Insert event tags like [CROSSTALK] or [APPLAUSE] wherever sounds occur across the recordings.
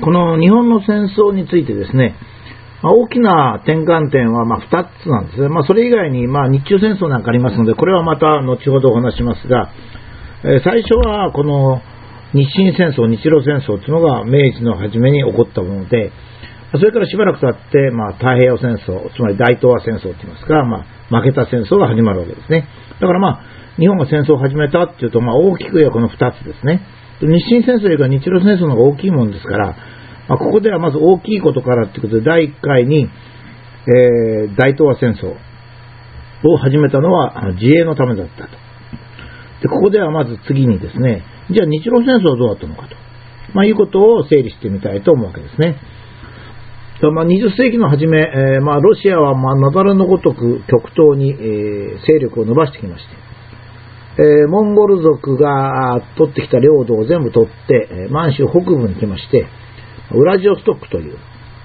この日本の戦争についてですね、まあ、大きな転換点はま2つなんですね。まあ、それ以外にま日中戦争なんかありますので、これはまた後ほどお話しますが、え最初はこの日清戦争、日露戦争というのが明治の初めに起こったもので、それからしばらく経って、まあ、太平洋戦争、つまり大東亜戦争といいますか、まあ、負けた戦争が始まるわけですね。だからまあ、日本が戦争を始めたっていうと、まあ、大きく言えばこの2つですね。日清戦争よりか日露戦争の方が大きいもんですから、まあ、ここではまず大きいことからということで、第1回に、えー、大東亜戦争を始めたのは自衛のためだったと。で、ここではまず次にですね、じゃあ日露戦争はどうだったのかと、まあ、いうことを整理してみたいと思うわけですね。まあ、20世紀の初め、えー、まあ、ロシアはまあ雪崩のごとく極東に、えー、勢力を伸ばしてきまして、えー、モンゴル族が取ってきた領土を全部取って、満州北部に来まして、ウラジオストックという、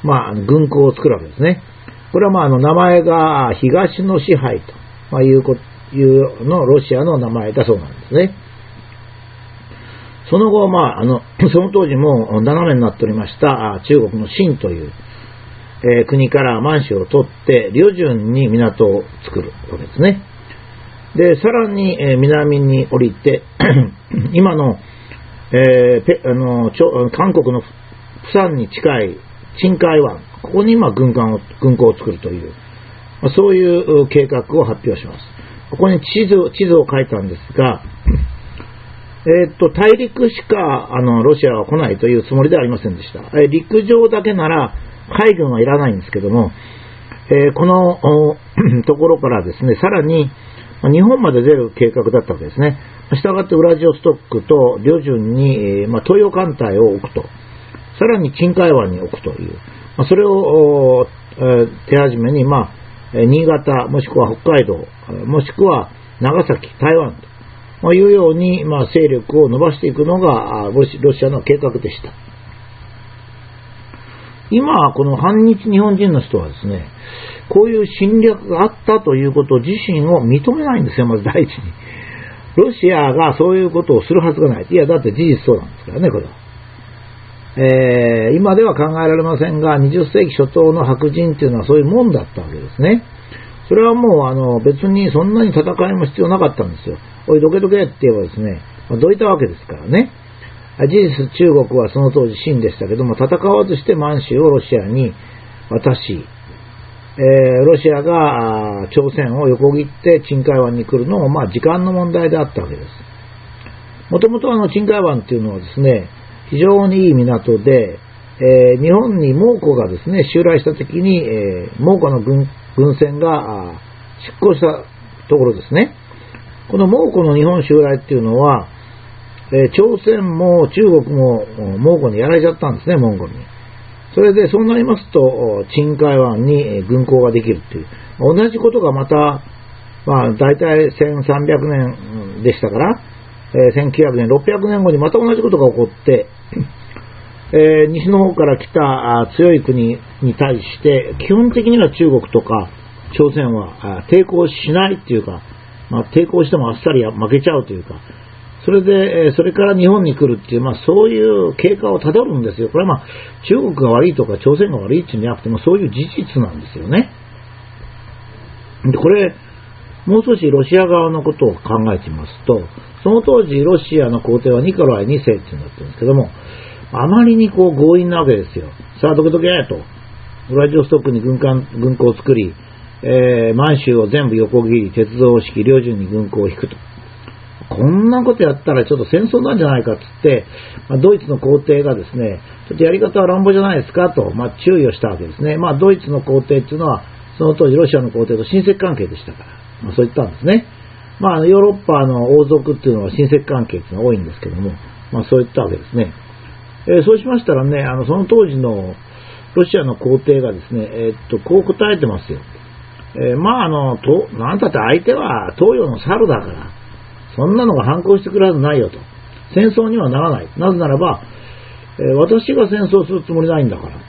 まあ、軍港を作るわけですね。これはまああの名前が東の支配と、まあ、いういうのロシアの名前だそうなんですね。その後、まあ、あの、[LAUGHS] その当時も斜めになっておりました中国の清という、えー、国から満州を取って、旅順に港を作るわけですね。で、さらに、え、南に降りて、[CLEARS THROAT] 今の、えー、ペあのちょ韓国の釜山に近い陳海湾、ここに今軍艦を、軍港を作るという、ま、そういう計画を発表します。ここに地図地図を書いたんですが、えー、と、大陸しかあのロシアは来ないというつもりではありませんでした。えー、陸上だけなら海軍はいらないんですけども、え、この [CLEARS THROAT] ところからですね、さらに日本まで出る計画だったわけですね。したがってウラジオストックと旅順に、えまあ、東洋艦隊を置くと。さらに近海湾に置くという。まあ、それを、え手始めに、まあ、新潟、もしくは北海道、もしくは長崎、台湾というように、まあ、勢力を伸ばしていくのがロシアの計画でした。今、この反日日本人の人はですね、こういう侵略があったということ自身を認めないんですよ、まず第一に。ロシアがそういうことをするはずがない。いや、だって事実そうなんですからね、これは。えー、今では考えられませんが、20世紀初頭の白人っていうのはそういうもんだったわけですね。それはもうあの別にそんなに戦いも必要なかったんですよ。おい、どけどけって言えばですね、まあ、どいたわけですからね。事実、中国はその当時清でしたけども、戦わずして満州をロシアに渡し、えー、ロシアが朝鮮を横切って陳海湾に来るのも、まあ、時間の問題であったわけです。もともとあの陳海湾っていうのはですね、非常にいい港で、えー、日本に蒙古がですね、襲来した時に、えー、蒙古の軍軍船が出港したところですね。この蒙古の日本襲来っていうのは、えー、朝鮮も中国も蒙古にやられちゃったんですね、モンゴルに。それで、そうなりますと、陳海湾に軍港ができるっていう。同じことがまた、まあ、大体1300年でしたから、えー、1900年、600年後にまた同じことが起こって、えー、西の方から来た強い国に対して、基本的には中国とか朝鮮は抵抗しないっていうか、まあ、抵抗してもあっさり負けちゃうというか、それで、それから日本に来るっていう、まあ、そういう経過をたどるんですよ。これはまあ、中国が悪いとか朝鮮が悪いっていうんじゃなくても、そういう事実なんですよね。で、これ、もう少しロシア側のことを考えてみますと、その当時ロシアの皇帝はニコライ2世っていうんだったんですけども、あまりにこう強引なわけですよ。さあ、どけどけと。ウラジオストックに軍艦軍港を作り、えー、満州を全部横切り、鉄道式、両順に軍港を引くと。こんなことやったらちょっと戦争なんじゃないかっつって、まあ、ドイツの皇帝がですね、ちょっとやり方は乱暴じゃないですかと、まあ、注意をしたわけですね。まあ、ドイツの皇帝っていうのは、その当時ロシアの皇帝と親戚関係でしたから、まあ、そう言ったんですね。まあ、ヨーロッパの王族っていうのは親戚関係っていうのが多いんですけども、まあ、そう言ったわけですね。えー、そうしましたらね、あのその当時のロシアの皇帝がですね、えー、っと、こう答えてますよ。えー、まあ、あの、と、なんたって相手は東洋の猿だから、そんなのが反抗してくるはずないよと。戦争にはならない。なぜならば、え私が戦争するつもりないんだから。っ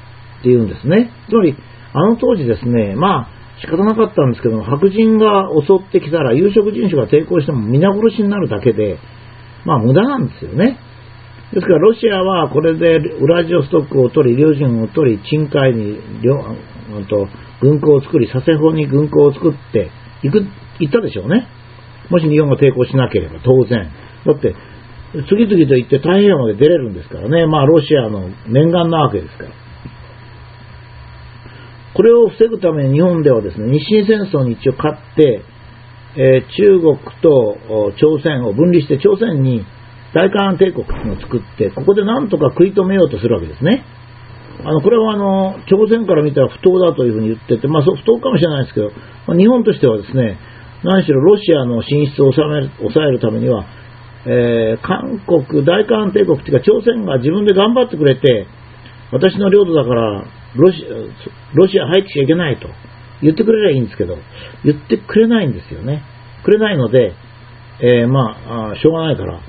て言うんですね。つまり、あの当時ですね、まあ、仕方なかったんですけど、白人が襲ってきたら、有色人種が抵抗しても皆殺しになるだけで、まあ無駄なんですよね。ですからロシアはこれでウラジオストックを取り、領人を取り、鎮海に軍港を作り、佐世保に軍港を作って行く、行ったでしょうね。もし日本が抵抗しなければ当然。だって、次々と行って太平洋まで出れるんですからね。まあロシアの念願なわけですから。これを防ぐために日本ではですね、日清戦争に一応勝って、えー、中国と朝鮮を分離して朝鮮に大韓帝国を作って、ここでなんとか食い止めようとするわけですね。あの、これはあの、朝鮮から見たら不当だというふうに言ってて、まあ、不当かもしれないですけど、日本としてはですね、何しろロシアの進出を抑えるためには、えー、韓国、大韓帝国というか朝鮮が自分で頑張ってくれて、私の領土だからロシロシア入ってきちゃいけないと言ってくれればいいんですけど、言ってくれないんですよね。くれないので、えー、まあ、しょうがないから、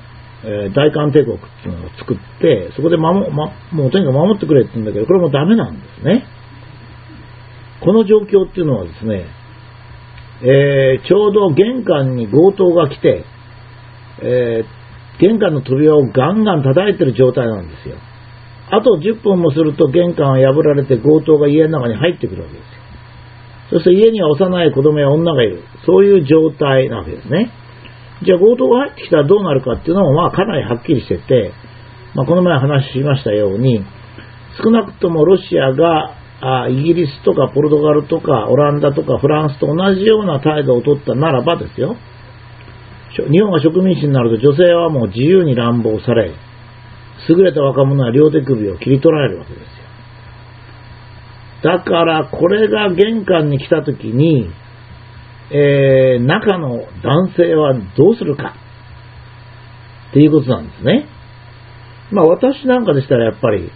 えー、大韓帝国っていうのを作って、そこで守、ま、もうとにかく守ってくれって言うんだけど、これもダメなんですね。この状況っていうのはですね、えー、ちょうど玄関に強盗が来て、えー、玄関の扉をガンガン叩いてる状態なんですよ。あと10分もすると玄関は破られて強盗が家の中に入ってくるわけですよ。そして家には幼い子供や女がいる。そういう状態なわけですね。じゃあ強盗が入ってきたらどうなるかっていうのもまあかなりはっきりしてて、まあ、この前話しましたように、少なくともロシアがあイギリスとかポルトガルとかオランダとかフランスと同じような態度を取ったならばですよ。日本が植民地になると女性はもう自由に乱暴され、優れた若者は両手首を切り取られるわけですよ。だからこれが玄関に来た時に、えー、中の男性はどうするかっていうことなんですね。まあ私なんかでしたらやっぱり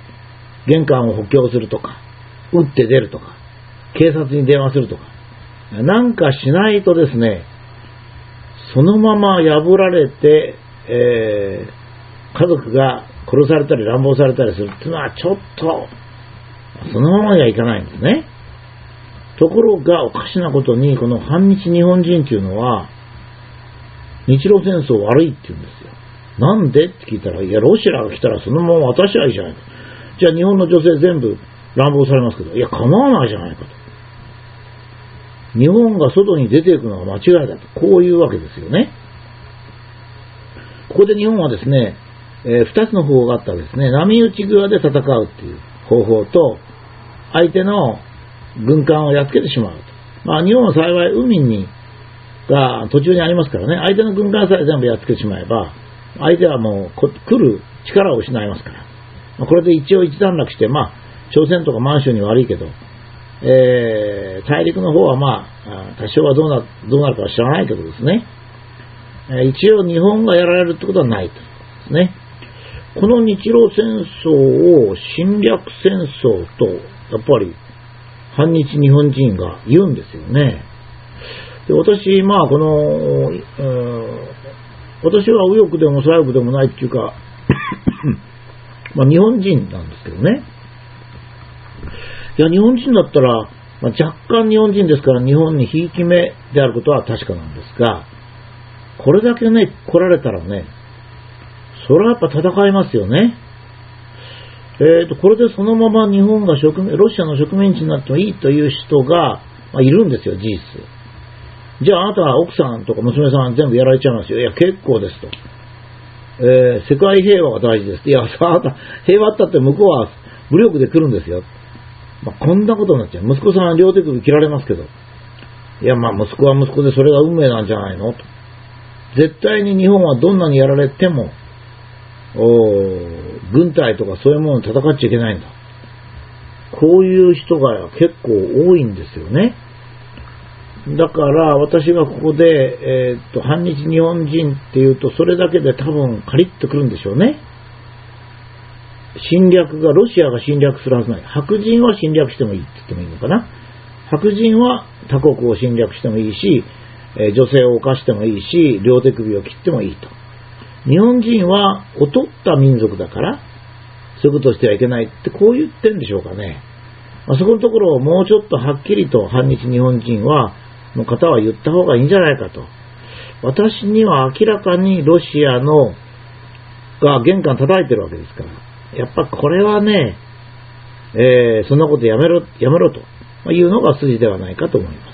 玄関を補強するとか、撃って出るとか、警察に電話するとか、なんかしないとですね、そのまま破られて、えー、家族が殺されたり乱暴されたりするっていうのはちょっと、そのままにはいかないんですね。ところがおかしなことに、この反日日本人っていうのは、日露戦争悪いって言うんですよ。なんで？って聞いたら、いや、ロシアが来たらそのまま渡しゃいいじゃないか。じゃあ日本の女性全部乱暴されますけど、いや、構わないじゃないかと。日本が外に出ていくのは間違いだと。こういうわけですよね。ここで日本はですね、えー、二つの方法があったわけですね。波打ち際で戦うっていう方法と、相手の軍艦をやっつけてしまうと。まあ、日本は幸い海に、が途中にありますからね、相手の軍艦さえ全部やっつけてしまえば、相手はもう来る力を失いますから。まあ、これで一応一段落して、まあ、朝鮮とか満州に悪いけど、えー、大陸の方はまあ、多少はどうなどうなるかは知らないけどですね、え、一応日本がやられるってことはないとですね。この日露戦争を侵略戦争と、やっぱり反日日本人が言うんですよね。で私、まあ、この、私は右翼でも左翼でもないっていうか [COUGHS] まあ、日本人なんですけどね。いや、日本人だったら、まあ、若干日本人ですから日本にひいき目であることは確かなんですが、これだけね、来られたらね、それはやっぱ戦いますよね。えーと、これでそのまま日本が植民、ロシアの植民地になってもいいという人が、まあ、いるんですよ、事実。じゃああなたは奥さんとか娘さん全部やられちゃいますよ。いや、結構ですと。えー、世界平和が大事です。いや、さあ、平和ったって向こうは武力で来るんですよ。まあ、こんなことになっちゃう。息子さんは両手首切られますけど。いや、まあ、息子は息子でそれが運命なんじゃないの？と。絶対に日本はどんなにやられても、軍隊とかそういうものに戦っちゃいけないんだ。こういう人が結構多いんですよね。だから私がここで、えー、っと、反日日本人っていうと、それだけで多分カリッとくるんでしょうね。侵略が、ロシアが侵略するはずない。白人は侵略してもいいって言ってもいいのかな。白人は他国を侵略してもいいし、え、女性を犯してもいいし、両手首を切ってもいいと。日本人は劣った民族だから、そういうことをしてはいけないってこう言ってんでしょうかね。まあ、そこのところをもうちょっとはっきりと反日日本人は、の方は言った方がいいんじゃないかと。私には明らかにロシアの、が玄関叩いてるわけですから、やっぱこれはね、えー、そんなことやめろ、やめろというのが筋ではないかと思います。